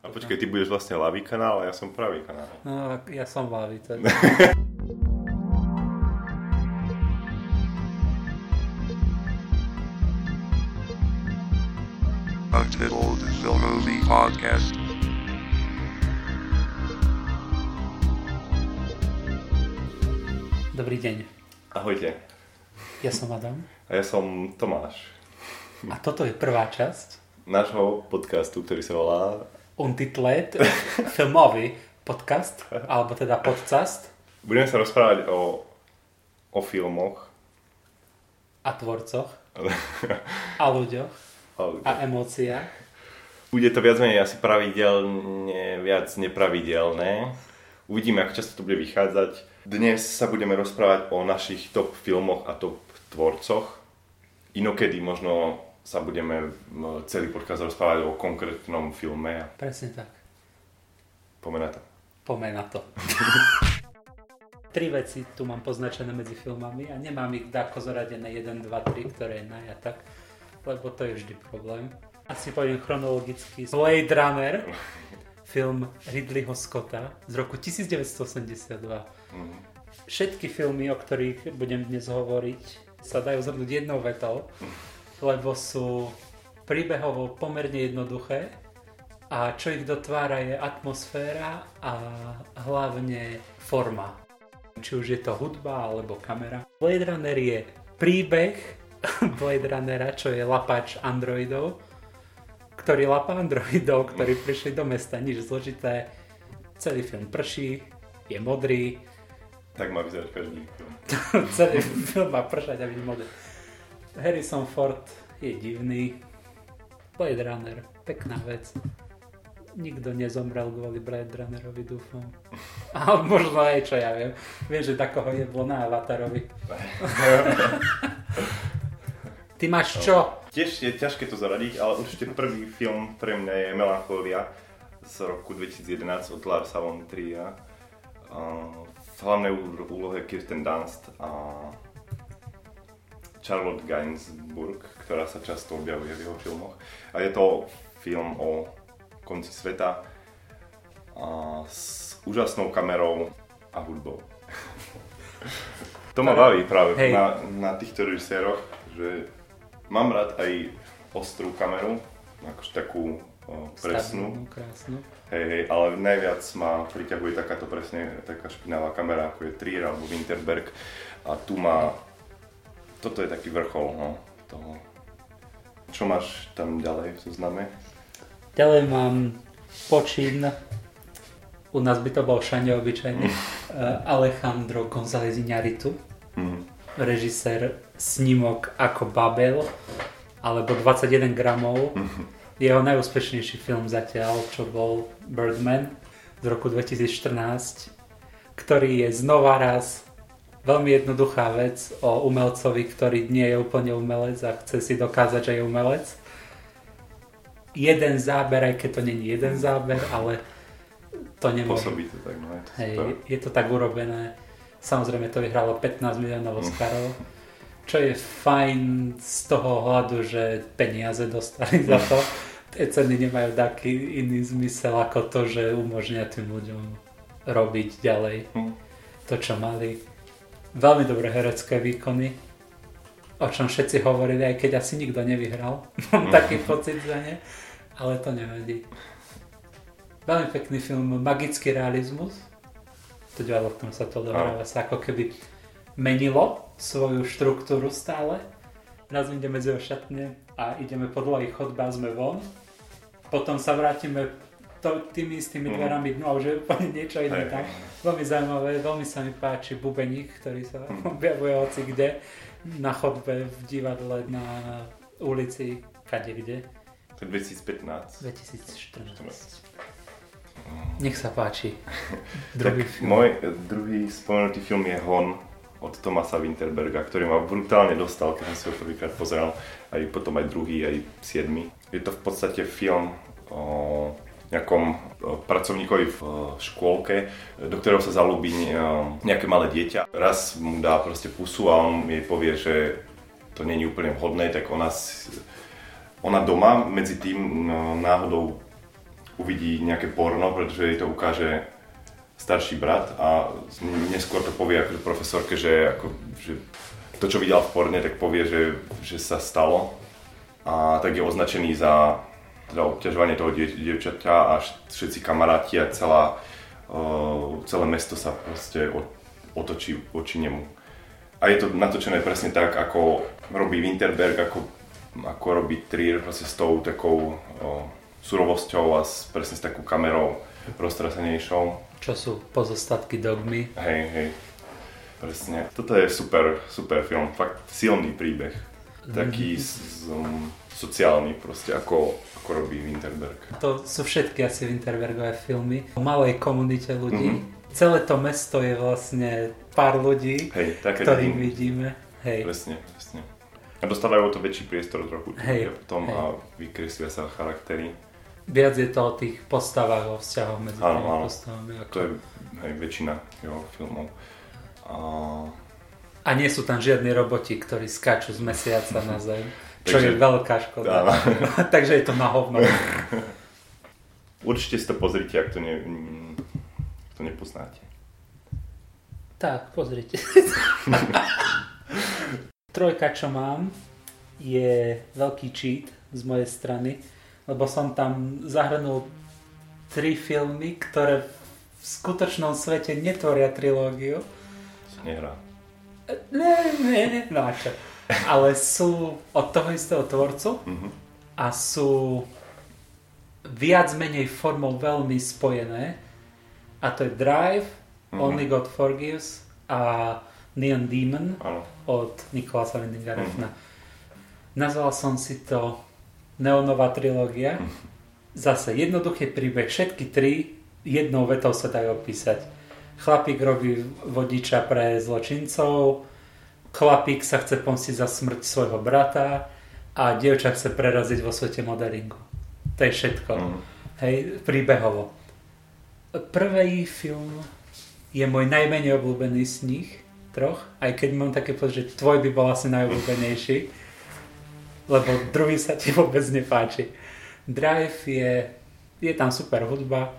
A počkej, ty budeš vlastne ľavý kanál a ja som pravý kanál. No, ja som ľavý teda. Untitled Film Movie Podcast. Dobrý deň. Ahojte. Ja som Adam. A ja som Tomáš. A toto je prvá časť Nášho podcastu, ktorý sa volá... Untitled filmový podcast, alebo teda podcast Budeme sa rozprávať o, o filmoch. a tvorcoch a ľuďoch a emóciách. Bude to viac menej asi pravidelne, viac nepravidelné. Uvidíme, ako často to bude vychádzať. Dnes sa budeme rozprávať o našich top filmoch a top tvorcoch. Inokedy možno sa budeme celý podcast rozprávať o konkrétnom filme Presne tak. pomená to. Pomeň na to. Tri veci tu mám poznačené medzi filmami a nemám ich dáko zoradené 1, 2, 3, ktoré je naj a tak, lebo to je vždy problém. Asi poviem chronologicky. Blade Runner, film Ridleyho Scotta z roku 1982. Mhm. Všetky filmy, o ktorých budem dnes hovoriť, sa dajú zhrnúť jednou vetou, lebo sú príbehovo pomerne jednoduché a čo ich dotvára je atmosféra a hlavne forma. Či už je to hudba alebo kamera. Blade Runner je príbeh Blade Runnera, čo je lapač androidov, ktorý lapa androidov, ktorí prišli do mesta. Nič zložité. Celý film prší, je modrý, Tak má vyzerať každý film. celý film má pršať a byť modrý. Harrison Ford je divný. Blade Runner, pekná vec. Nikto nezomrel kvôli Blade Runnerovi, dúfam. A možno aj čo ja viem. Viem, že takoho je bolo na Avatarovi. Ty máš čo? Tiež je ťažké to zaradiť, ale určite prvý film pre mňa je Melancholia z roku 2011 od Larsa von Triera. Uh, v hlavnej úlohe Kirsten Dunst a Charlotte Gainsbourg, ktorá sa často objavuje v jeho filmoch. A je to film o konci sveta a s úžasnou kamerou a hudbou. to ma baví práve Hej. na, na týchto režiséroch, že mám rád aj ostrú kameru, akože takú o, presnú. Stabilnú, krásnu. Hej, hej, ale najviac ma priťahuje takáto presne taká špinavá kamera, ako je Trier alebo Winterberg. A tu má, toto je taký vrchol, no, toho. Čo máš tam ďalej v zozname? Ďalej mám počin. U nás by to bol Šane obyčajný. Eh, Alejandro González Iñárritu. Mhm. režisér snímok ako Babel alebo 21 gramov. Jeho najúspešnejší film zatiaľ, čo bol Birdman z roku 2014, ktorý je znova raz veľmi jednoduchá vec o umelcovi, ktorý nie je úplne umelec a chce si dokázať, že je umelec. Jeden záber, aj keď to není jeden záber, ale to nemôže Pôsobí to tak, no je to Hej, super. je to tak urobené. Samozrejme to vyhralo 15 miliónov Oscarov, čo je fajn z toho hľadu, že peniaze dostali za to. Tie ceny nemajú taký iný zmysel ako to, že umožňa tým ľuďom robiť ďalej Hm. to, čo mali. Veľmi dobré herecké výkony, o čom všetci hovorili, aj keď asi nikto nevyhral. Mám taký pocit za ne, ale to nevadí. Veľmi pekný film, magický realizmus. To dialo, v ktorom sa to dohráva, sa ako keby menilo svoju štruktúru stále. Raz ideme z šatne a ideme po dlhých chodbe a sme von. Potom sa vrátime to, tými istými Mhm. dverami dnu je úplne niečo iné tam. Veľmi zaujímavé, veľmi sa mi páči bubeník, ktorý sa Mhm. objavuje hoci kde. Na chodbe, v divadle, na ulici, kade kde. To je 2015. 2014. Nech sa páči. tak Druhý film. môj druhý spomenutý film je Hon od Tomasa Winterberga, ktorý ma brutálne dostal, keď som si ho prvýkrát pozeral, aj potom aj druhý, aj siedmy. Je to v podstate film o nejakom e, pracovníkovi v e, škôlke, do ktorého sa zalúbi e, nejaké malé dieťa. Raz mu dá proste pusu a on jej povie, že to není úplne vhodné, tak ona, ona doma medzi tým náhodou uvidí nejaké porno, pretože jej to ukáže starší brat a neskôr to povie ako profesorke, že, ako, že to, čo videl v porne, tak povie, že, že sa stalo a tak je označený za teda obťažovanie toho die, dievčaťa a všetci kamaráti a celá, uh, celé mesto sa proste otočí voči nemu. A je to natočené presne tak, ako robí Winterberg, ako, ako robí Trier proste s tou takou uh, surovosťou a s, presne s takou kamerou roztrasenejšou. Čo sú pozostatky dogmy. Hej, hej. Presne. Toto je super, super film. Fakt silný príbeh. Taký mm-hmm. z, um, sociálny proste, ako, ako robí Winterberg. To sú všetky asi Winterbergové filmy. O malej komunite ľudí. Mm-hmm. Celé to mesto je vlastne pár ľudí, Hej, ktorých vidíme. Hej. Presne, presne. A dostávajú o to väčší priestor trochu. Hej, potom hej. a vykreslia sa charaktery. Viac je to o tých postavách, o vzťahoch medzi Áno, tými áno. postavami. Ako... To je hej, väčšina jeho filmov. A... A nie sú tam žiadni roboti, ktorí skáču z mesiaca na zem. Čo Takže- je veľká škoda. Áno. Takže je to na hovno. Určite si to pozrite, ak to, ne, ak to nepoznáte. Tak, pozrite. Trojka, čo mám, je veľký cheat z mojej strany, lebo som tam zahrnul tri filmy, ktoré v skutočnom svete netvoria trilógiu. Nehrá. Ne, ne, ne, no a čo? Ale sú od toho istého tvorcu Mhm. a sú viac menej formou veľmi spojené. A to je Drive, Mhm. Only God Forgives a Neon Demon Áno. od Nikolasa Windinga Refna. Nazval som si to Neonová trilógia. Zase jednoduchý príbeh, všetky tri jednou vetou sa dajú opísať. Chlapík robí vodiča pre zločincov, chlapík sa chce pomstiť za smrť svojho brata a dievča chce preraziť vo svete modelingu. To je všetko. Mhm. Hej, príbehovo. Prvý film je môj najmenej obľúbený z nich troch, aj keď mám také pocit, že tvoj by bol asi najobľúbenejší, lebo druhý sa ti vôbec nepáči. Drive je, je tam super hudba,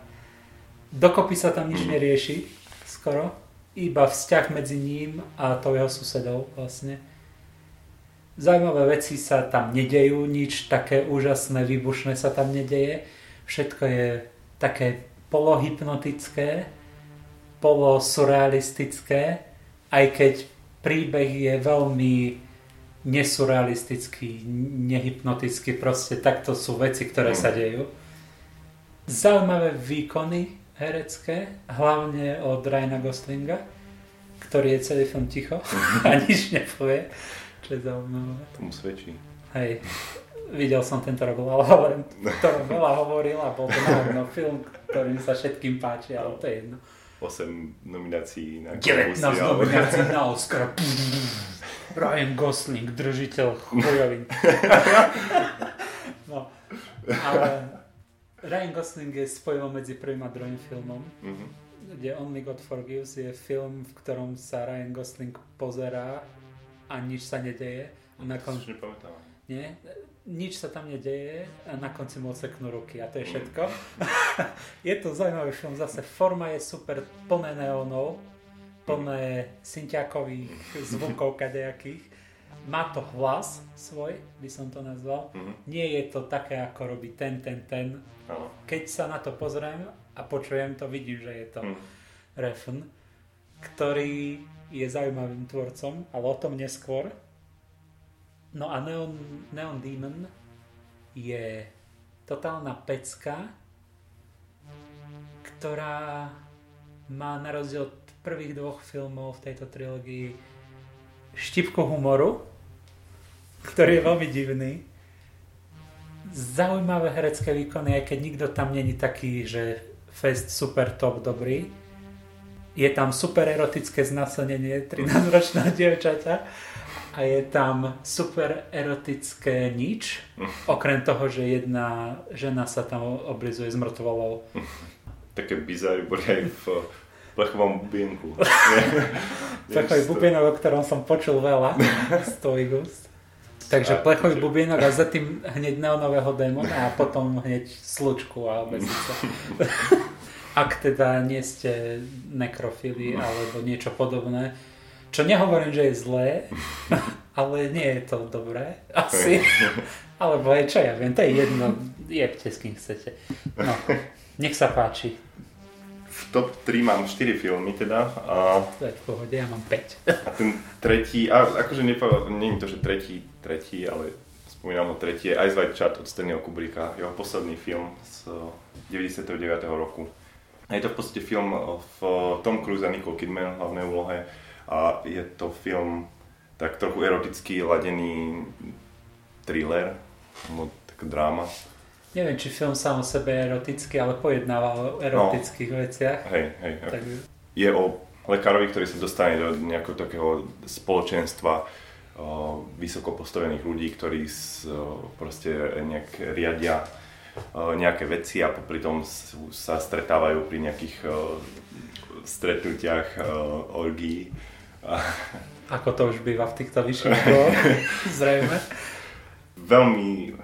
dokopy sa tam nič nerieši, skoro, iba vzťah medzi ním a tou jeho susedou vlastne. Zaujímavé veci sa tam nedejú, nič také úžasné, výbušné sa tam nedeje. Všetko je také polohypnotické, polosurrealistické, aj keď príbeh je veľmi nesurrealistický, nehypnotický, proste takto sú veci, ktoré sa dejú. Zaujímavé výkony herecké, hlavne od Ryana Goslinga, ktorý je celý film ticho a nič nepovie, čo je zaujímavé. Tomu svedčí. Hej, videl som tento rok Land, ktorý veľa hovoril a bol to naozaj film, ktorý sa všetkým páči, ale to je jedno. 8 nominácií na 19 Globusy, ale- nominácií na Oscar. Ryan Gosling, držiteľ chujovín. no, ale Ryan Gosling je spojil medzi prvým a druhým filmom, Mhm. kde Only God Forgives je film, v ktorom sa Ryan Gosling pozerá a nič sa nedeje. A na To konci si už nepamätám. nie, nič sa tam nedeje a na konci mu odseknú ruky a to je všetko. je to zaujímavý film, zase forma je super, plné neónov, plné synťakových zvukov kadejakých. Má to hlas svoj, by som to nazval. Mhm. Nie je to také, ako robí ten, ten, ten. Áno. Keď sa na to pozriem a počujem to, vidím, že je to Mhm. Refn, ktorý je zaujímavým tvorcom, ale o tom neskôr. No a Neon, Neon Demon je totálna pecka, ktorá má na rozdiel od prvých dvoch filmov v tejto trilógii štipku humoru, ktorý je veľmi divný. Zaujímavé herecké výkony, aj keď nikto tam není taký, že fest super top dobrý. Je tam super erotické znasilnenie 13-ročného dievčaťa a je tam super erotické nič, okrem toho, že jedna žena sa tam oblizuje s mŕtvolou. Také bizary boli aj v plechovom bubienku. Takový bubinok, o ktorom som počul veľa z úst. Takže plechový bubienok a za tým hneď neonového démona a potom hneď slučku a obesice. Ak teda nie ste nekrofili alebo niečo podobné, čo nehovorím, že je zlé, ale nie je to dobré, asi. Alebo aj čo ja viem, to je jedno, jebte s kým chcete. No, nech sa páči, V top 3 mám 4 filmy teda a, to je v pohode, ja mám 5. a ten tretí, a akože nepovedal, nie je to, že tretí, tretí, ale spomínam ho tretí, je Ice White Chat od Stanleyho Kubricka, jeho posledný film z 99. roku. A je to v podstate film v Tom Cruise a Nicole Kidman v hlavnej úlohe a je to film tak trochu eroticky ladený thriller, no, taká dráma. Neviem, či film sám o sebe je erotický, ale pojednáva o erotických veciach. Hej, hej, Tak, je o lekárovi, ktorý sa dostane do nejakého takého spoločenstva o, vysoko postavených ľudí, ktorí s, o, proste nejak riadia o, nejaké veci a popri tom sa stretávajú pri nejakých stretnutiach o, orgií. A ako to už býva v týchto vyšších zrejme. veľmi,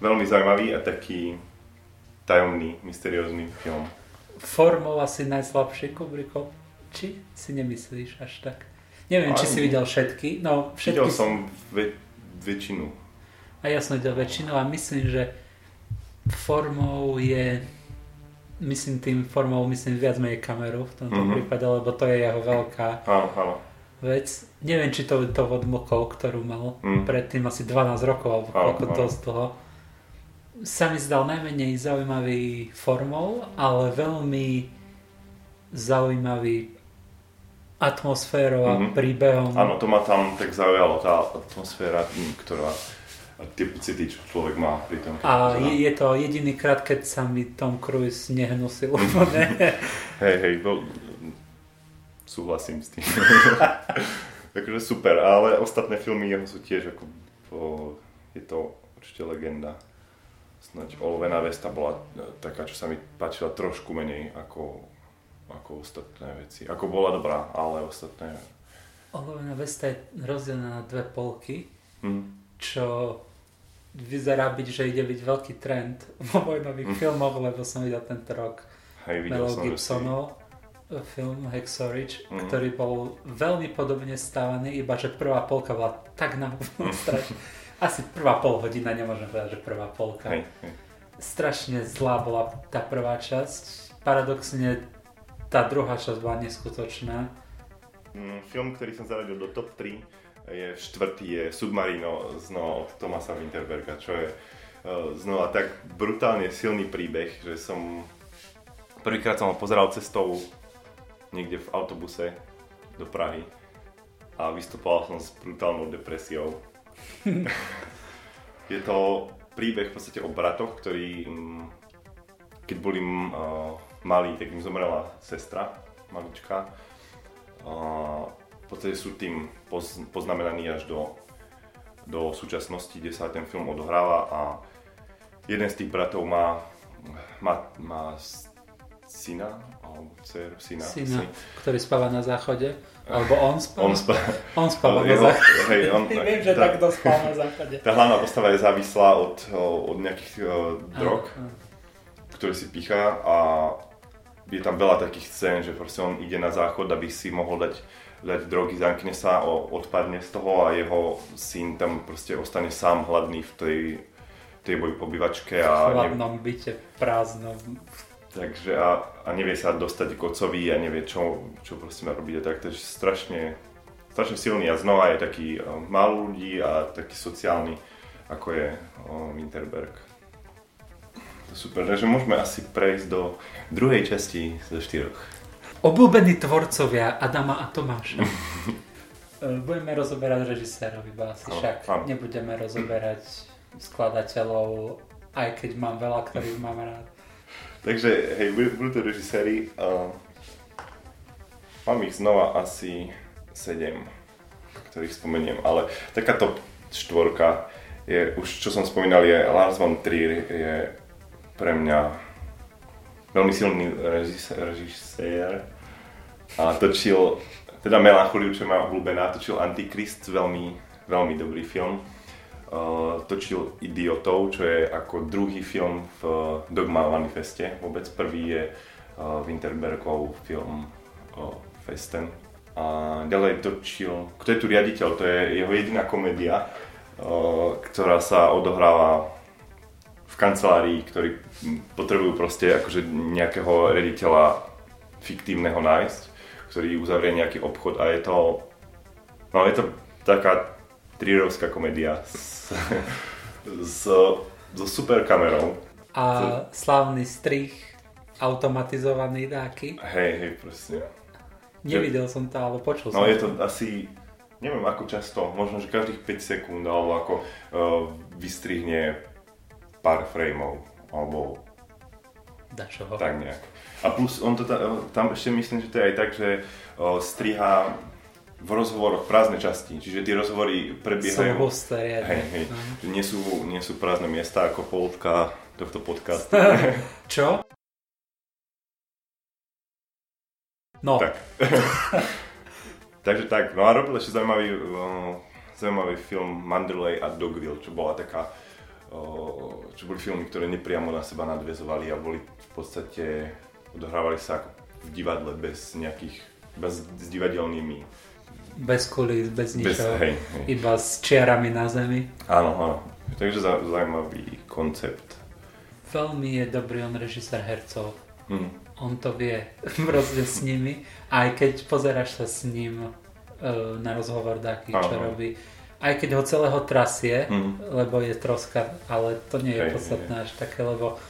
veľmi zaujímavý a taký tajomný, mysteriózny film. Formou asi najslabšie Kubrickov. Či si nemyslíš až tak? Neviem, či Aj. si videl všetky. No, všetky Videl som ve, väčšinu. A ja som videl väčšinu a myslím, že formou je myslím tým formou, myslím viac menej kameru v tomto Mhm. prípade, lebo to je jeho veľká Áno, áno. vec. Neviem, či to to odmokol, ktorú mal Mm. predtým asi 12 rokov, alebo koľko dosť dlho. Sa mi zdal najmenej zaujímavý formou, ale veľmi zaujímavý atmosférou a Mhm. príbehom. Áno, to ma tam tak zaujalo, tá atmosféra, ktorá tie pocity, čo človek má pri tom. A je, je to jediný krát, keď sa mi Tom Cruise nehnusil úplne. Hej, hej, bol... súhlasím s tým. Takže super, ale ostatné filmy jeho sú tiež ako... Po... Je to určite legenda. Snaď Olovená Vesta bola e, taká, čo sa mi páčila trošku menej ako, ako ostatné veci. Ako bola dobrá, ale ostatné... Olovená vesta je rozdelená na dve polky, Hm. čo vyzerá byť, že ide byť veľký trend vo vojnových filmoch, lebo som videl tento rok Hej, videl Mel som, že si... Gibsonov film Ridge, Mhm. ktorý bol veľmi podobne stávaný, iba že prvá polka bola tak na strašne. Asi prvá pol hodina, nemôžem povedať, že prvá polka. Hej, hej. Strašne zlá bola tá prvá časť. Paradoxne tá druhá časť bola neskutočná. Mm, Film, ktorý som zaradil do top 3, je štvrtý, je Submarino znova od Tomasa Winterberga, čo je uh, znova tak brutálne silný príbeh, že som prvýkrát som ho pozeral cestou niekde v autobuse do Prahy a vystupoval som s brutálnou depresiou. je to príbeh v podstate o bratoch, ktorí mm, keď boli uh, malí, tak im zomrela sestra, malička. A v podstate sú tým poz, poznamenaní až do, do súčasnosti, kde sa ten film odohráva a jeden z tých bratov má, má, má syna, alebo dceru, syna, Syna, syn. ktorý spáva na záchode. Alebo on spáva. On spa- on spáva na záchode. hej, on, Viem, že tá- takto spáva na záchode. Tá hlavná postava je závislá od, od nejakých uh, drog, Áno, áno. ktoré si pichá a je tam veľa takých scén, že proste on ide na záchod, aby si mohol dať, dať drogy, zamkne sa, o, odpadne z toho a jeho syn tam proste ostane sám hladný v tej, tej obývačke V a ne, chladnom byte prázdnom. Takže a, a nevie sa dostať k otcovi a nevie čo, čo proste má robiť a tak, takže strašne, strašne silný a znova je taký uh, málo ľudí a taký sociálny, ako je uh, Winterberg. To super, takže môžeme asi prejsť do druhej časti zo štyroch. Obľúbení tvorcovia Adama a Tomáša. E, Budeme rozoberať režisérov iba asi Áno, však. áno. Nebudeme rozoberať skladateľov, aj keď mám veľa, ktorých mám rád. Takže, hej, budú, to režiséri. Uh, mám ich znova asi 7, ktorých spomeniem, ale takáto štvorka je, už čo som spomínal, je Lars von Trier, je pre mňa veľmi silný režisér, a točil, teda Melancholiu, čo je obľúbená, točil Antikrist, veľmi, veľmi dobrý film. Uh, točil Idiotov, čo je ako druhý film v Dogma Manifeste. Vôbec prvý je uh, Winterbergov film uh, Festen. A ďalej točil, kto je tu riaditeľ, to je jeho jediná komédia, uh, ktorá sa odohráva v kancelárii, ktorí potrebujú proste akože nejakého rediteľa fiktívneho nájsť, ktorý uzavrie nejaký obchod a je to, no je to taká trirovská komédia s, s, so super kamerou. A slávny strich, automatizovaný dáky. Hej, hej, presne. Nevidel som to, ale počul No som je to asi, neviem ako často, možno že každých 5 sekúnd, alebo ako uh, vystrihne pár frameov, alebo Dačoho. tak nejak. A plus on to ta, tam ešte myslím, že to je aj tak, že uh, striha v rozhovoroch prázdne časti, čiže tie rozhovory Som prebiehajú... husté riadne. Hej, hej, No. že nie sú, nie sú prázdne miesta ako polka tohto podcastu. Čo? No, tak. Takže tak, no a robil ešte zaujímavý, uh, zaujímavý film Manderley a Dogville, čo bola taká, uh, čo boli filmy, ktoré nepriamo na seba nadvezovali a boli v podstate, odohrávali sa ako v divadle bez nejakých, bez, s divadelnými, bez kulis, bez bez, ničoho. hej, hej. Iba s čiarami na zemi. Áno, áno. Takže za, zaujímavý koncept. Veľmi je dobrý on režisér hercov. Hm. On to vie proste s nimi. Aj keď pozeráš sa s ním e, na rozhovor taký, čo robí. Aj keď ho celého trasie, Mhm. lebo je troska, ale to nie je Hej, podstatné až také, lebo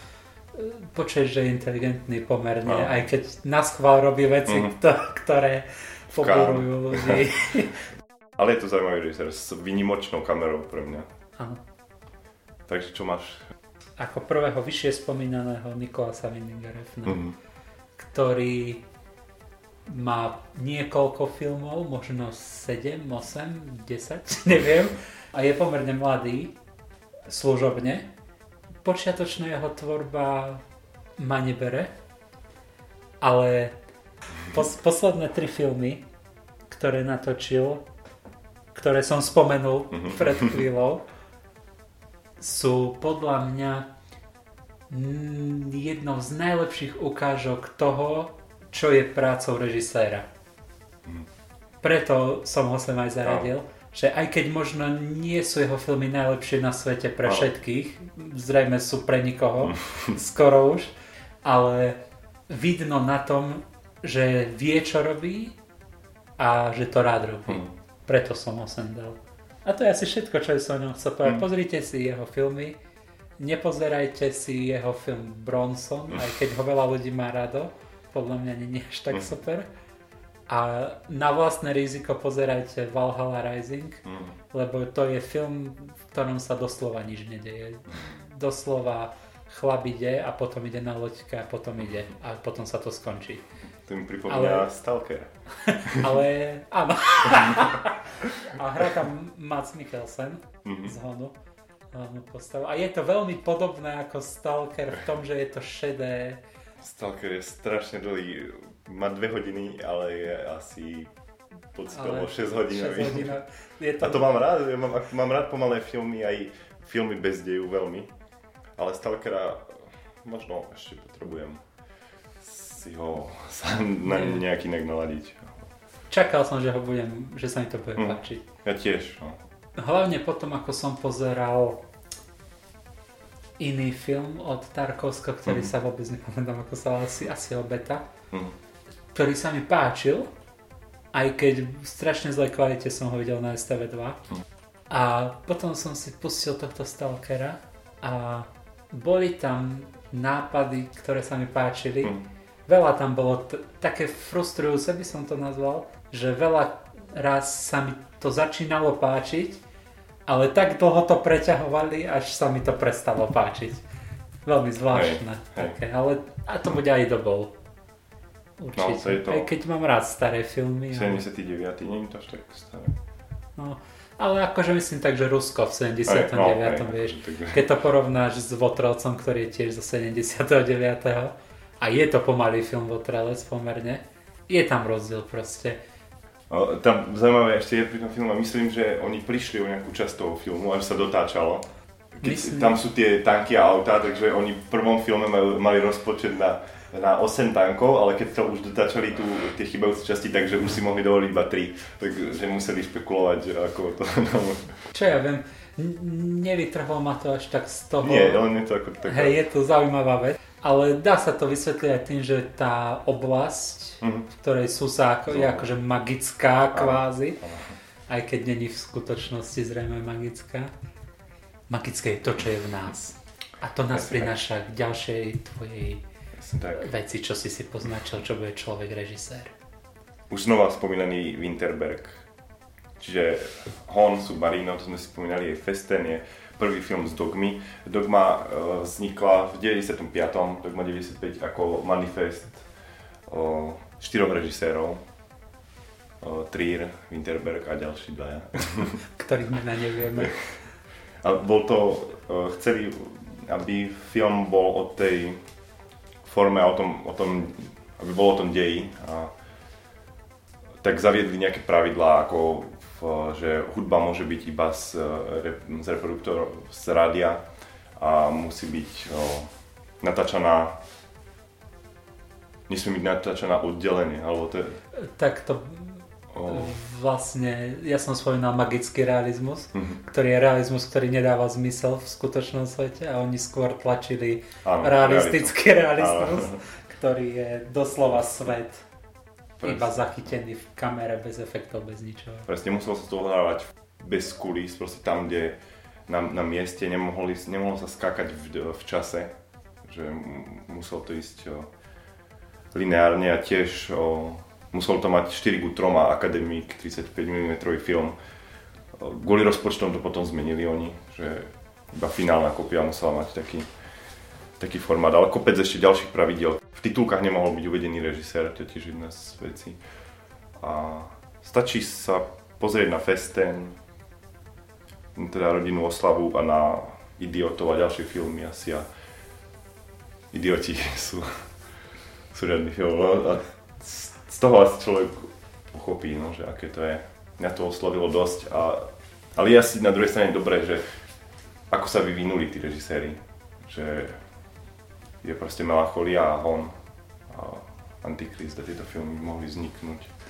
e, počuješ, že je inteligentný pomerne, Áno. aj keď na schvál robí veci, kto- ktoré poborujú ľudí. Ale je to zaujímavý režisér s výnimočnou kamerou pre mňa. Áno. Takže čo máš? Ako prvého vyššie spomínaného Nikolasa Windinga Refna. Mhm. ktorý má niekoľko filmov, možno 7, 8, 10, neviem. A je pomerne mladý, služobne. Počiatočná jeho tvorba ma nebere, ale pos- posledné tri filmy, ktoré natočil, ktoré som spomenul Mhm. pred chvíľou, sú podľa mňa jednou z najlepších ukážok toho, čo je prácou režiséra. Preto som ho sem aj zaradil, že aj keď možno nie sú jeho filmy najlepšie na svete pre Áno. všetkých, zrejme sú pre nikoho, skoro už, ale vidno na tom, že vie, čo robí a že to rád robí. Hm. Preto som ho sem dal. A to je asi všetko, čo som o ňom chcel povedať. Hm. Pozrite si jeho filmy, nepozerajte si jeho film Bronson, aj keď ho veľa ľudí má rado. Podľa mňa nie je až tak Hm. super. A na vlastné riziko pozerajte Valhalla Rising, Mhm. lebo to je film, v ktorom sa doslova nič nedeje. Doslova chlap ide a potom ide na loďka a potom ide a potom sa to skončí. To mi pripomína Ale- Stalker. Ale áno. a hrá tam Mats Mikkelsen Mhm. z Honu. hlavnú postavu. A je to veľmi podobné ako Stalker v tom, že je to šedé. Stalker je strašne dlhý. Má dve hodiny, ale je asi pocitovo 6 hodinový. 6 hodín. Je to, A to mám rád, ja mám, mám rád pomalé filmy, aj filmy bez deju veľmi. Ale Stalkera možno ešte potrebujem si ho sa na nejak inak naladiť. Čakal som, že, ho budem, že sa mi to bude Mm. páčiť. Ja tiež, no. Hlavne potom, ako som pozeral iný film od Tarkovska, ktorý Mhm. sa vôbec nepamätám, ako sa asi, asi Obeta, Hm. ktorý sa mi páčil, aj keď v strašne zlej kvalite som ho videl na STV2. Mhm. A potom som si pustil tohto Stalkera a boli tam nápady, ktoré sa mi páčili. Hm. Veľa tam bolo t- také frustrujúce, by som to nazval, že veľa raz sa mi to začínalo páčiť, ale tak dlho to preťahovali, až sa mi to prestalo páčiť. Veľmi zvláštne. Hej, hej. také, ale a to bude aj dobou. Určite. No, to je to. Aj keď mám rád staré filmy. Ale, 79. nie je to až tak staré. no, ale akože myslím tak, že Rusko v 79. Hej, no, vieš. takže- Keď to porovnáš s Votrelcom, ktorý je tiež zo 79. A je to pomalý film Votrelec pomerne. Je tam rozdiel proste. O, Tam zaujímavé ešte je pri tom filme, myslím, že oni prišli o nejakú časť toho filmu, až sa dotáčalo. Keď Myslím- tam sú tie tanky a autá, takže oni v prvom filme mali, mali rozpočet na, na 8 tankov, ale keď to už dotáčali tu tie chybajúce časti, takže už si mohli dovoliť iba 3. Takže museli špekulovať, že ako to... Čo ja viem, nevytrhlo ma to až tak z toho. Nie, len je to ako taká... Hej, je to zaujímavá vec. Ale dá sa to vysvetliť aj tým, že tá oblasť, Mhm. v ktorej sú sa ako, je akože magická kvázi, aj keď není v skutočnosti zrejme magická. Magické je to, čo je v nás. A to nás tak. prináša k ďalšej tvojej tak. veci, čo si si poznačil, čo bude človek režisér. Už znova spomínaný Winterberg. Čiže Hon, Submarino, to sme si spomínali, aj Festen je prvý film z Dogmy. Dogma e, vznikla v 95. Dogma 95 ako manifest o štyroch režisérov. O, Trier, Winterberg a ďalší dvaja. Ktorých mena nevieme. A bol to, e, chceli, aby film bol o tej forme, o tom, o tom aby bol o tom deji. A tak zaviedli nejaké pravidlá, ako že hudba môže byť iba z, e, re- z reproduktorov z rádia a musí byť o, natáčaná nesmie byť natáčaná oddelenie, alebo to je... Tak to O, vlastne, ja som spomínal magický realizmus, mhm. ktorý je realizmus, ktorý nedáva zmysel v skutočnom svete a oni skôr tlačili áno, realistický realizmus. realizmus, ktorý je doslova svet Presne. iba zachytený v kamere bez efektov, bez ničoho. Presne musel sa to ohrávať bez kulís, proste tam, kde na, na mieste nemohli, nemohlo sa skákať v, v čase, že musel to ísť o, lineárne a tiež o, musel to mať 4 ku 3 Academic 35 mm film. Kvôli rozpočtom to potom zmenili oni, že iba finálna kopia musela mať taký, taký formát, ale kopec ešte ďalších pravidiel. V titulkách nemohol byť uvedený režisér, to je tiež jedna z vecí. A stačí sa pozrieť na Festen, teda rodinnú oslavu a na Idiotov a ďalšie filmy asi a Idioti sú, sú riadny film. No, a z toho asi človek pochopí, no, že aké to je. Mňa to oslovilo dosť, a, ale je asi na druhej strane dobré, že ako sa vyvinuli tí režiséri. Že je proste Melancholia a Hon a Antikrist a tieto filmy mohli vzniknúť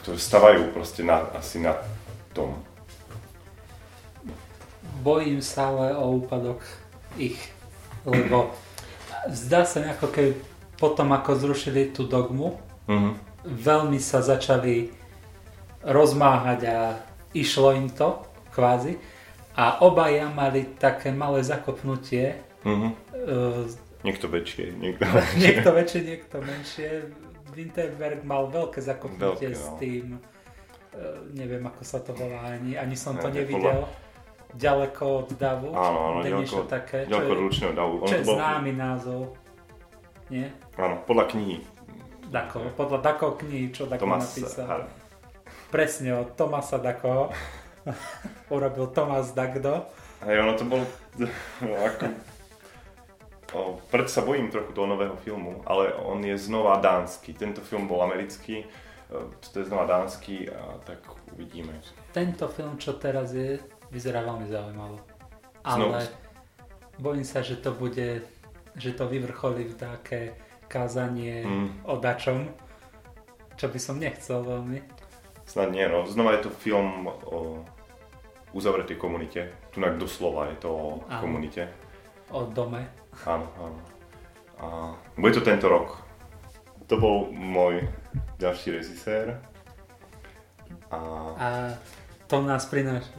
ktoré stavajú proste na, asi na tom. Bojím sa ale o úpadok ich, lebo zdá sa mi ako keby potom ako zrušili tú dogmu, Mhm. veľmi sa začali rozmáhať a išlo im to, kvázi. A obaja mali také malé zakopnutie, Mhm. E, Niekto väčšie, niekto niekto väčšie, niekto menšie. Winterberg mal veľké zakopnutie Veľké, s no. tým, e, neviem ako sa to volá, ani, ani som to Ne, nevidel. Ďaleko od davu, Áno, áno, ďaleko- také, Ďaleko od ručného davu. čo je bol, známy názov. Nie? Áno, podľa knihy. Dako, podľa Dako knihy, čo Dako Thomas napísal. Har- Presne od Tomasa Dako. Urobil Tomas Dagdo. Hej, ono to bolo ako... O, preto sa bojím trochu toho nového filmu, ale on je znova dánsky. Tento film bol americký, e, to je znova dánsky a tak uvidíme. Tento film, čo teraz je, vyzerá veľmi zaujímavo. Znovu. Ale bojím sa, že to bude, že to vyvrcholí v také kázanie Mm. o dačom, čo by som nechcel veľmi. Snad nie, no. Znova je to film o uzavretej komunite. Tunak doslova je to o Áno. komunite. O dome. Áno, áno. A bude to tento rok. To bol môj ďalší režisér. A A to nás prináša.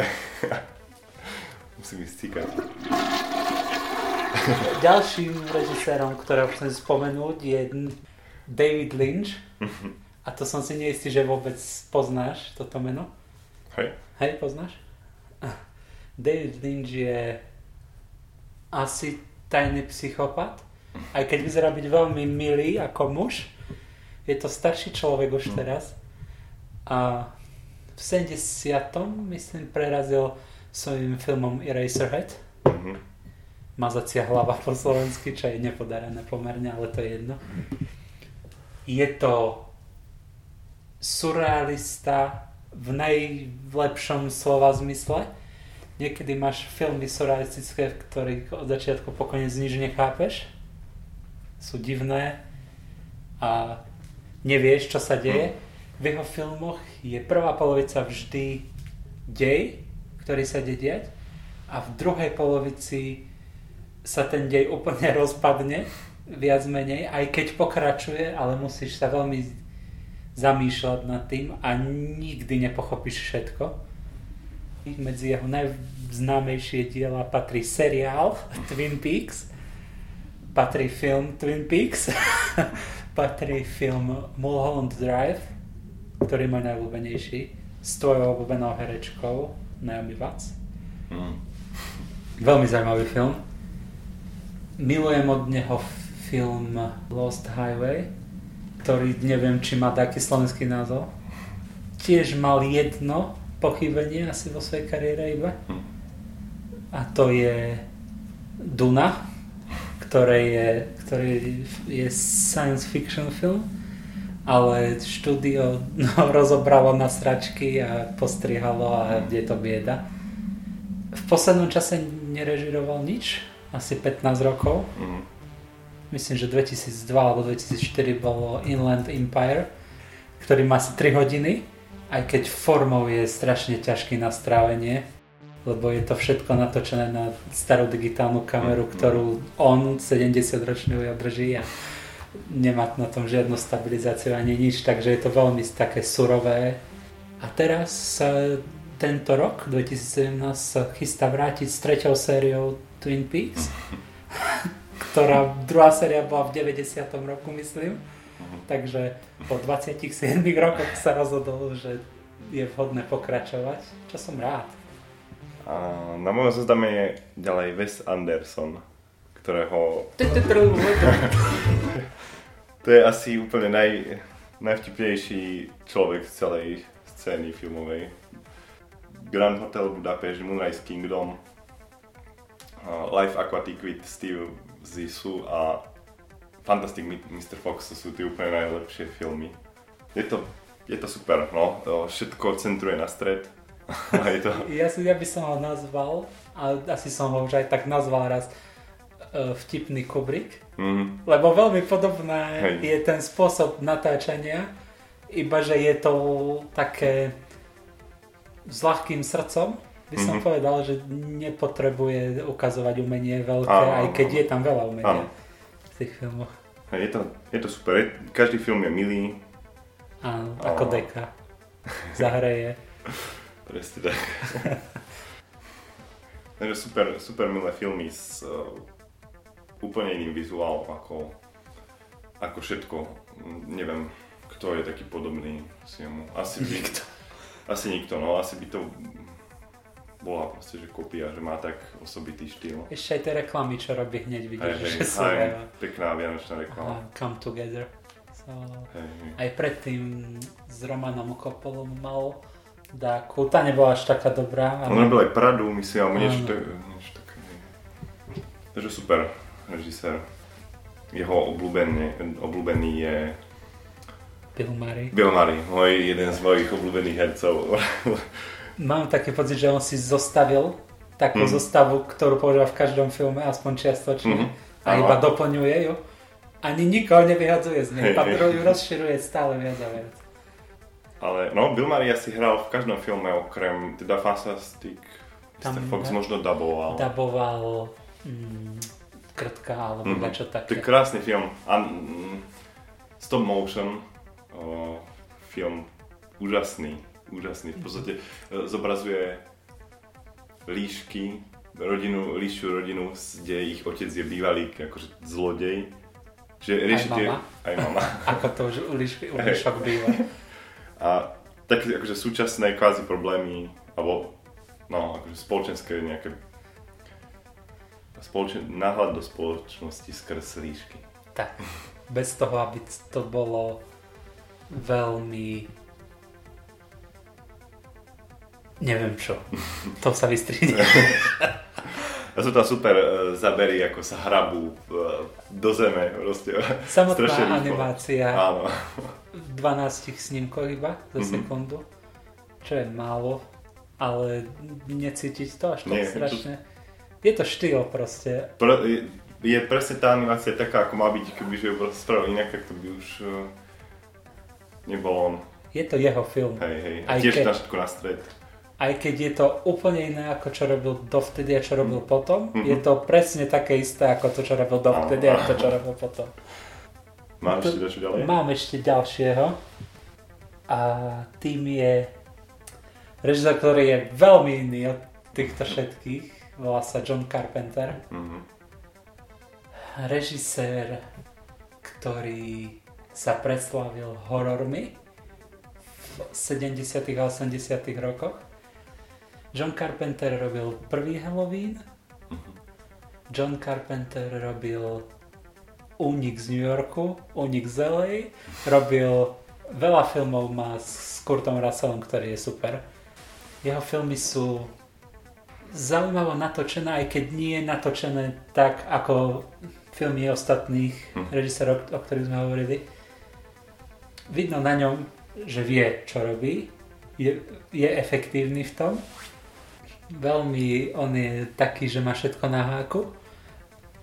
musím ísť cíkať. Ďalším režisérom, ktorého chcem spomenúť, je David Lynch. A to som si neistý, že vôbec poznáš toto meno. Hej. Hej, poznáš? David Lynch je asi tajný psychopat. Aj keď vyzerá byť veľmi milý ako muž. Je to starší človek už teraz. A v 70. myslím prerazil svojím filmom Eraserhead. Mhm. Mazacia hlava po slovensky, čo je nepodarené pomerne, ale to je jedno. Je to surrealista v najlepšom slova zmysle. Niekedy máš filmy surrealistické, v ktorých od začiatku po koniec nič nechápeš. Sú divné a nevieš, čo sa deje. V jeho filmoch je prvá polovica vždy dej, ktorý sa deje diať a v druhej polovici sa ten dej úplne rozpadne, viac menej, aj keď pokračuje, ale musíš sa veľmi zamýšľať nad tým a nikdy nepochopíš všetko medzi jeho najznámejšie diela patrí seriál Twin Peaks, patrí film Twin Peaks, patrí film Mulholland Drive, ktorý je môj najľúbenejší, s tvojou obľúbenou herečkou Naomi Watts. Mm. Veľmi zaujímavý film. Milujem od neho film Lost Highway, ktorý neviem, či má taký slovenský názov. Tiež mal jedno pochybenie asi vo svojej kariére iba. Hm. A to je Duna, ktoré je, ktorý je science fiction film, ale štúdio no, rozobralo na sračky a postrihalo a hm. je to bieda. V poslednom čase nerežiroval nič, asi 15 rokov. Mm. Myslím, že 2002 alebo 2004 bolo Inland Empire, ktorý má asi 3 hodiny aj keď formou je strašne ťažký na strávenie, lebo je to všetko natočené na starú digitálnu kameru, mm, ktorú on 70 ročný drží a nemá na tom žiadnu stabilizáciu ani nič, takže je to veľmi také surové. A teraz tento rok, 2017, sa chystá vrátiť s treťou sériou Twin Peaks, ktorá druhá séria bola v 90. roku, myslím Takže po 27 rokoch sa rozhodol, že je vhodné pokračovať, čo som rád. A na mojom zozname je ďalej Wes Anderson, ktorého... to je asi úplne naj, najvtipnejší človek z celej scény filmovej. Grand Hotel Budapest, Moonrise Kingdom, Life Aquatic with Steve Zissou a Fantastic Mr. Fox to sú tie úplne najlepšie filmy. Je to, je to super, no. Všetko centruje na stred. je to... ja, si, ja by som ho nazval, a asi som ho už aj tak nazval raz, uh, vtipný Kubrick. Mm. Lebo veľmi podobná Hej. je ten spôsob natáčania, iba že je to také s ľahkým srdcom, by som mm-hmm. povedal, že nepotrebuje ukazovať umenie veľké, áno, aj keď je tam veľa umenia. Áno tých filmoch. Je to, je to super, každý film je milý. Áno, ako a... deka. Zahreje. Presne tak. Takže super, super milé filmy s uh, úplne iným vizuálom ako, ako všetko. Neviem, kto je taký podobný s jemu. Asi nikto. Asi nikto, no asi by to bola proste, že kopia, že má tak osobitý štýl. Ešte aj tie reklamy, čo robí hneď vidíš, hey, že sú hey, pekná vianočná reklama. Aha, come together. So, hey, hey. Aj predtým s Romanom Kopolom mal dáku, tá nebola až taká dobrá. Ale... On robil aj Pradu, myslím, alebo niečo, to, niečo také. Takže super, režisér. Jeho obľúbený, obľúbený je Bill Murray. Bill Murray, môj jeden z mojich obľúbených hercov. Mám taký pocit, že on si zostavil takú mm. zostavu, ktorú používa v každom filme, aspoň čiastočne. Mm-hmm. A iba doplňuje ju. Ani nikoho nevyhadzuje z nej, iba ju rozširuje stále viac a viac. Ale no, Bill Murray asi hral v každom filme okrem teda Fantastic Tam, Mr. Fox možno daboval. Daboval mm, Krtka alebo mm-hmm. niečo také. To je krásny film. A, mm, stop motion uh, film úžasný úžasný. V podstate e, zobrazuje líšky, rodinu, líšiu rodinu, kde ich otec je bývalý akože zlodej. Že rieši aj mama? Aj mama. Ako to už u, líšky, u líšok býva. A také akože súčasné kvázi problémy, alebo no, akože spoločenské nejaké spoločen... náhľad do spoločnosti skrz líšky. Tak, bez toho, aby to bolo veľmi Neviem čo. To sa vystríde. A sú tam super uh, zabery, ako sa hrabú uh, do zeme. Proste, Samotná animácia Áno. v 12 snímkoch iba za Mhm. sekundu, čo je málo, ale necítiť to až tak Nie, to- strašne. Je to štýl proste. Pre, je, je presne tá animácia taká, ako má byť, keby ju proste spravil inak, tak to by už uh, nebol on. Je to jeho film. Hej, hej. A tiež keď- na všetko na stred. Aj keď je to úplne iné ako čo robil dovtedy a čo robil potom, Mhm. je to presne také isté ako to, čo robil dovtedy a to, čo robil potom. Máš To- ešte dačo ďalej? Mám ešte ďalšieho a tým je režisер, ktorý je veľmi iný od týchto všetkých. Volá sa John Carpenter. Mhm. Režisér, ktorý sa preslávil horormi v 70. a 80. rokoch. John Carpenter robil prvý Halloween. John Carpenter robil Únik z New Yorku, Únik z LA. Robil veľa filmov má s Kurtom Russellom, ktorý je super. Jeho filmy sú zaujímavo natočené, aj keď nie je natočené tak, ako filmy ostatných Hm. režisérov, o ktorých sme hovorili. Vidno na ňom, že vie, čo robí. Je, je efektívny v tom. Veľmi on je taký, že má všetko na háku.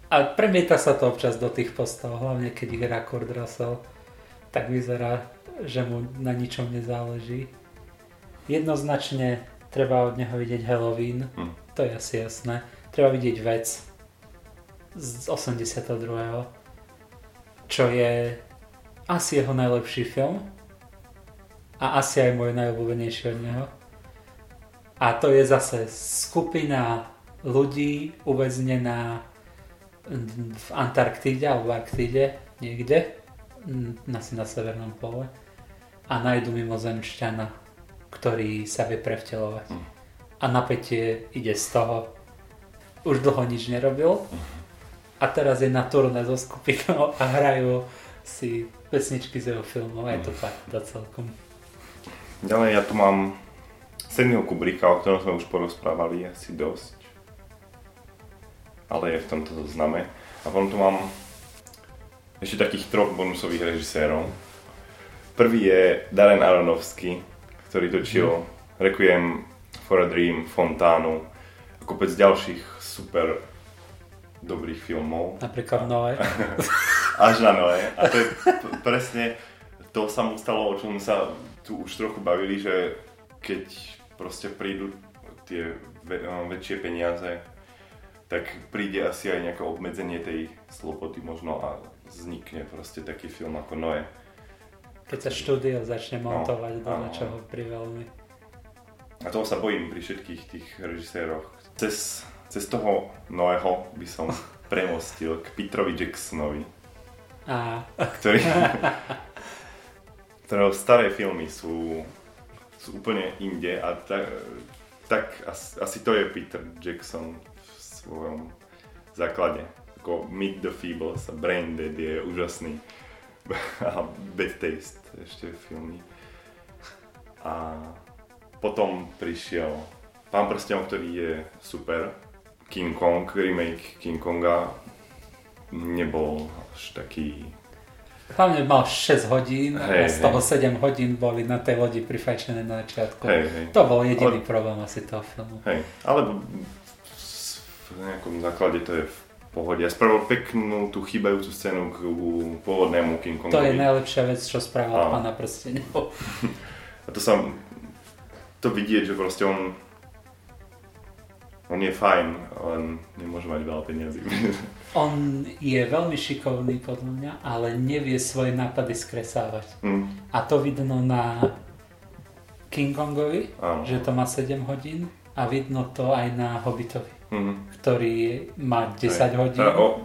A premieta sa to občas do tých postav, hlavne keď hrá Kurt Russell. Tak vyzerá, že mu na ničom nezáleží. Jednoznačne treba od neho vidieť Halloween, Hm. to je asi jasné. Treba vidieť vec z 82. Čo je asi jeho najlepší film a asi aj môj najobľúbenejší od neho. A to je zase skupina ľudí uväznená v Antarktíde alebo v Arktíde niekde, asi na severnom pole a nájdu mimozemšťana, ktorý sa vie prevtelovať. Mm. A napätie ide z toho. Už dlho nič nerobil a teraz je na turné so skupinou a hrajú si pesničky z jeho filmov. Je to fakt to celkom. Ďalej ja tu mám Stanleyho Kubricka, o ktorom sme už porozprávali asi dosť. Ale je v tomto zozname. A potom tu mám ešte takých troch bonusových režisérov. Prvý je Darren Aronofsky, ktorý točil Requiem for a Dream, Fontánu a kopec ďalších super dobrých filmov. Napríklad Noé. Až na Noé. A to je presne, to sa mu stalo, o čom sa tu už trochu bavili, že keď proste prídu tie eh, väčšie peniaze, tak príde asi aj nejaké obmedzenie tej slobody možno a vznikne proste taký film ako Noé. Keď sa štúdio začne No, montovať do áno. niečoho pri veľmi. A toho sa bojím pri všetkých tých režiséroch. Cez, cez toho Noého by som premostil k Petrovi Jacksonovi. A ktorý, ktorého staré filmy sú úplne inde a tak, tak asi, asi to je Peter Jackson v svojom základe. Ako Meet the Feebles a Brain Dead je úžasný. A Bad Taste ešte filmy. A potom prišiel Pán prstenov, ktorý je super. King Kong, remake King Konga nebol až taký hlavne mal 6 hodín a Hej, z toho 7 hodín boli na tej lodi prifajčené na začiatku. Hej, hej. To bol jediný Ale- problém asi toho filmu. Hej, ale v- nejakom základe to je v pohode. Ja spravil peknú tú chýbajúcu scénu k pôvodnému King Kongovi. To je najlepšia vec, čo spravil. Pána prstenov. A to sa, to vidieť, že proste on, on je fajn, len nemôže mať veľa peniazy. On je veľmi šikovný podľa mňa, ale nevie svoje nápady skresávať. hm, A to vidno na King Kongovi, áno. že to má 7 hodín a vidno to aj na Hobbitovi, Mhm. ktorý má 10 Hej. hodín. A o,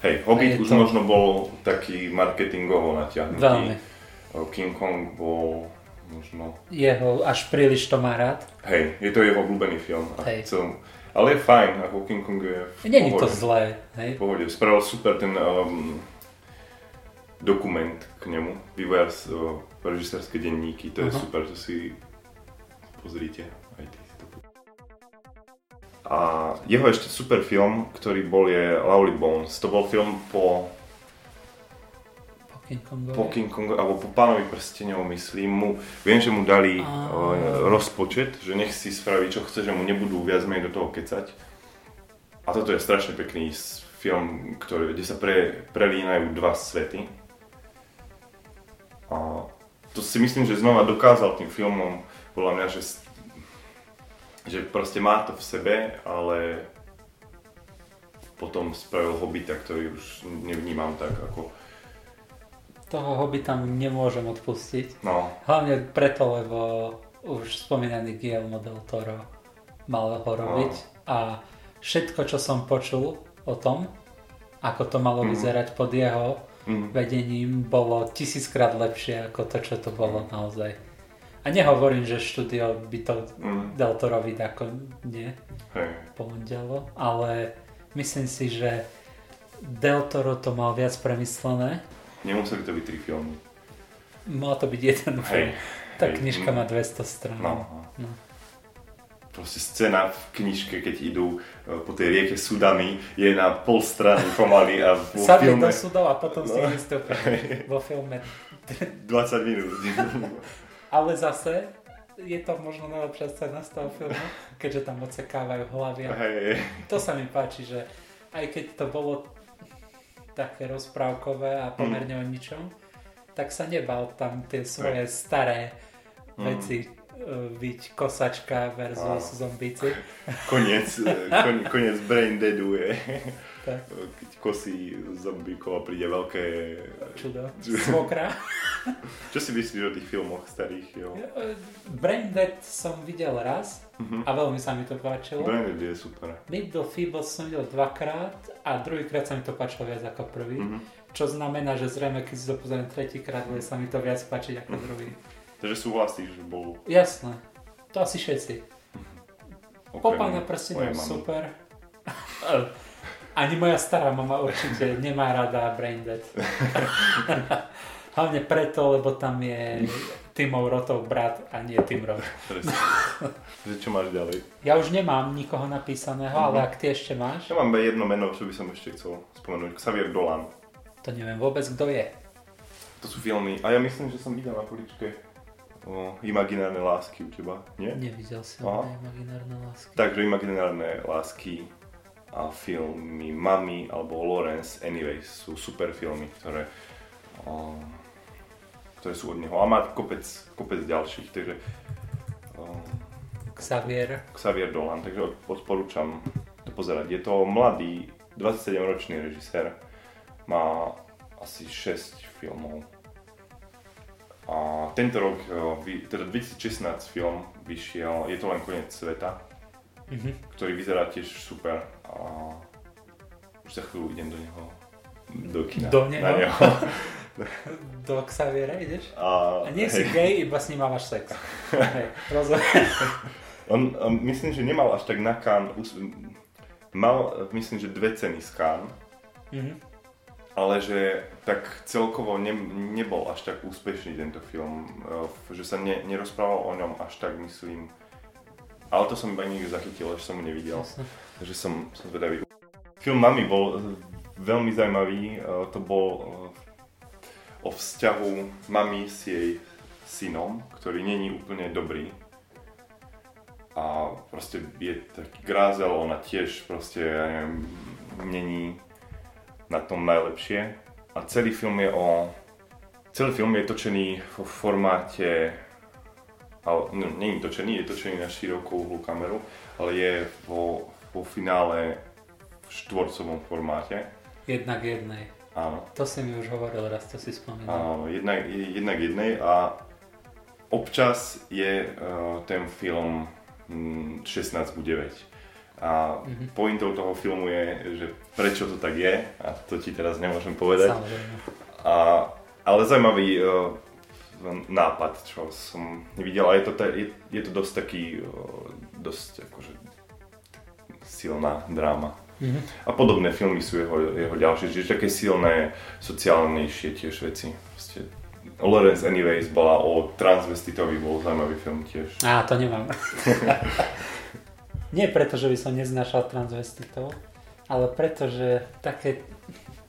hej, Hobbit už to- možno bol taký marketingovo natiahnutý. Veľmi. King Kong bol možno... Jeho až príliš to má rád. Hej, je to jeho obľúbený film. A Hej. chcel, ale je fajn, ako King Kong je v Není to zlé, hej. V pohode. Spravil super ten um, dokument k nemu, vývojár uh, režisérske denníky, to je Aha. super, to si pozrite. Aj ty si to. A jeho ešte super film, ktorý bol je Lovely Bones. To bol film po, Po King Kongovi. po King Kong, alebo po Pánovi prstenov, myslím mu. Viem, že mu dali Á. uh, rozpočet, že nech si spraví čo chce, že mu nebudú viac menej do toho kecať. A toto je strašne pekný film, ktorý, kde sa pre, prelínajú dva svety. A to si myslím, že znova dokázal tým filmom, podľa mňa, že, že proste má to v sebe, ale potom spravil Hobita, ktorý už nevnímam tak ako... Toho hobita mu nemôžem odpustiť. No, Hlavne preto, lebo už spomínaný Guillermo del Toro mal ho robiť a všetko, čo som počul o tom, ako to malo vyzerať pod jeho mm, vedením, bolo tisíckrát lepšie ako to, čo to bolo naozaj. A nehovorím, že štúdio by to mm, Del Torovi ako nie pomondialo, ale myslím si, že Del Toro to mal viac premyslené. Nemuseli to byť tri filmy. Mal to byť jeden film. Hej. Tá hej, knižka mm. má 200 strán. No. No. Proste scéna v knižke, keď idú e, po tej rieke Sudami, je na pol strany pomaly a vo Sadli filme do sudov a potom si No. vystúpili vo filme. 20 minút. Ale zase je to možno najlepšia scéna z toho filmu, keďže tam odsekávajú hlavy. a Hej, To sa mi páči, že aj keď to bolo také rozprávkové a pomerne o ničom, tak sa nebal tam tie svoje staré veci e, byť kosačka versus zombíci. koniec, e, kon, koniec Brain Deadu je, Tak. keď kosí zombíkov a príde veľké... Čudo. Svokra. Čo si myslíš o tých filmoch starých? Jo? Brain Dead som videl raz a veľmi sa mi to páčilo. Brain Dead je super. Little Feebles som videl dvakrát a druhýkrát sa mi to páčilo viac ako prvý. Mhm. Čo znamená, že zrejme keď si to pozriem tretíkrát, bude sa mi to viac páčiť ako druhý. Takže súhlasíš, že bol Jasné. To asi všetci. Po okrem pána prstenov super. Ani moja stará mama určite nemá rada Brain Dead. Hlavne preto, lebo tam je Timov Rotov brat a nie Tim Roth. Čo máš ďalej? Ja už nemám nikoho napísaného, ale Mhm. ak ty ešte máš, Ja mám jedno meno, čo by som ešte chcel spomenúť. Xavier Dolan. to neviem vôbec, kto je. To sú filmy. A ja myslím, že som videl na poličke o, Imaginárne lásky u teba. Nie? Nevidel som Aha. imaginárne lásky. Takže Imaginárne lásky a filmy Mami alebo Lawrence Anyways sú super filmy, ktoré, o, ktoré sú od neho. A má kopec, kopec ďalších, takže o, Xavier. Xavier Dolan, takže od- odporúčam to pozerať. Je to mladý, 27-ročný režisér, má asi 6 filmov. A tento rok, e, vy- teda 2016 film vyšiel, je to len koniec sveta, Mhm. ktorý vyzerá tiež super a už za chvíľu idem do neho do kina. Do neho? Na neho. Do Xaviera ideš? A, A nie si hej. gay, iba s ním máš sex. Hej. On, on, myslím, že nemal až tak na us- mal, myslím, že dve ceny z Cannes, Mhm. ale že tak celkovo ne, nebol až tak úspešný tento film, eh, že sa ne, nerozprával o ňom až tak, myslím. Ale to som iba niekde zachytil, že som ho nevidel, Jasne. takže som, som zvedavý. Film Mami bol eh, veľmi zaujímavý, eh, to bol o vzťahu mami s jej synom, ktorý není úplne dobrý. A proste je taký grázel, ona tiež proste, ja neviem, není na tom najlepšie. A celý film je o... Celý film je točený vo formáte... Ale, no, je točený, je točený na širokú uhlú kameru, ale je vo, vo finále v štvorcovom formáte. Jednak jednej. Áno. To si mi už hovoril raz, to si spomínal. Áno, jednak, jednak jednej a občas je uh, ten film mm, 16 ku 9. A Mhm. pointou toho filmu je, že prečo to tak je, a to ti teraz nemôžem povedať. Samozrejme. A, ale zaujímavý uh, nápad, čo som videl, a je to, je, je to dosť taký, uh, dosť akože silná dráma. Mhm. A podobné filmy sú jeho, jeho ďalšie, čiže také silné, sociálnejšie tiež veci. Proste Lawrence Anyways bola o transvestitovi, bol zaujímavý film tiež. Á, to nemám. Nie preto, že by som neznášal transvestitov, ale preto, že také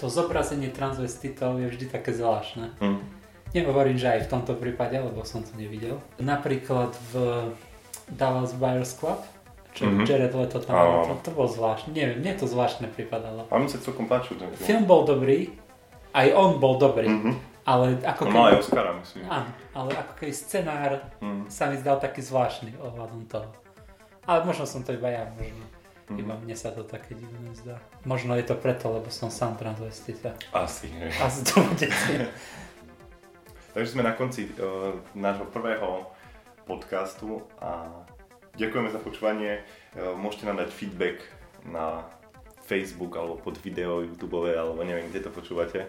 to zobrazenie transvestitov je vždy také zvláštne. Hm. Nehovorím, že aj v tomto prípade, lebo som to nevidel. Napríklad v Dallas Buyers Club, čo Mhm. mm-hmm. Jared Leto tam bol, to, to bolo zvláštne. Neviem, mne to zvláštne pripadalo. A mi sa celkom páčil ten film. Film bol dobrý, aj on bol dobrý, Mhm. ale ako keby... aj Oscara, myslím. Áno, ale ako keby scenár Mhm. sa mi zdal taký zvláštny ohľadom toho. Ale možno som to iba ja, možno. Mhm. Iba mne sa to také divné zdá. Možno je to preto, lebo som sám transvestita. Asi, hej. Asi to bude. Takže sme na konci uh, nášho prvého podcastu a ďakujeme za počúvanie. Uh, môžete nám dať feedback na Facebook alebo pod video YouTube alebo neviem, kde to počúvate.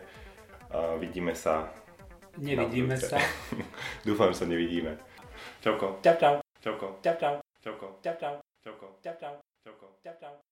A vidíme sa. Nevidíme sa. Dúfam, že sa nevidíme. Čauko, Čau, čau. čauko, Čau, čau. čauko, Čau, čau. čauko, Čau, čau. čauko. Čau, čau. čauko. Čau, čau.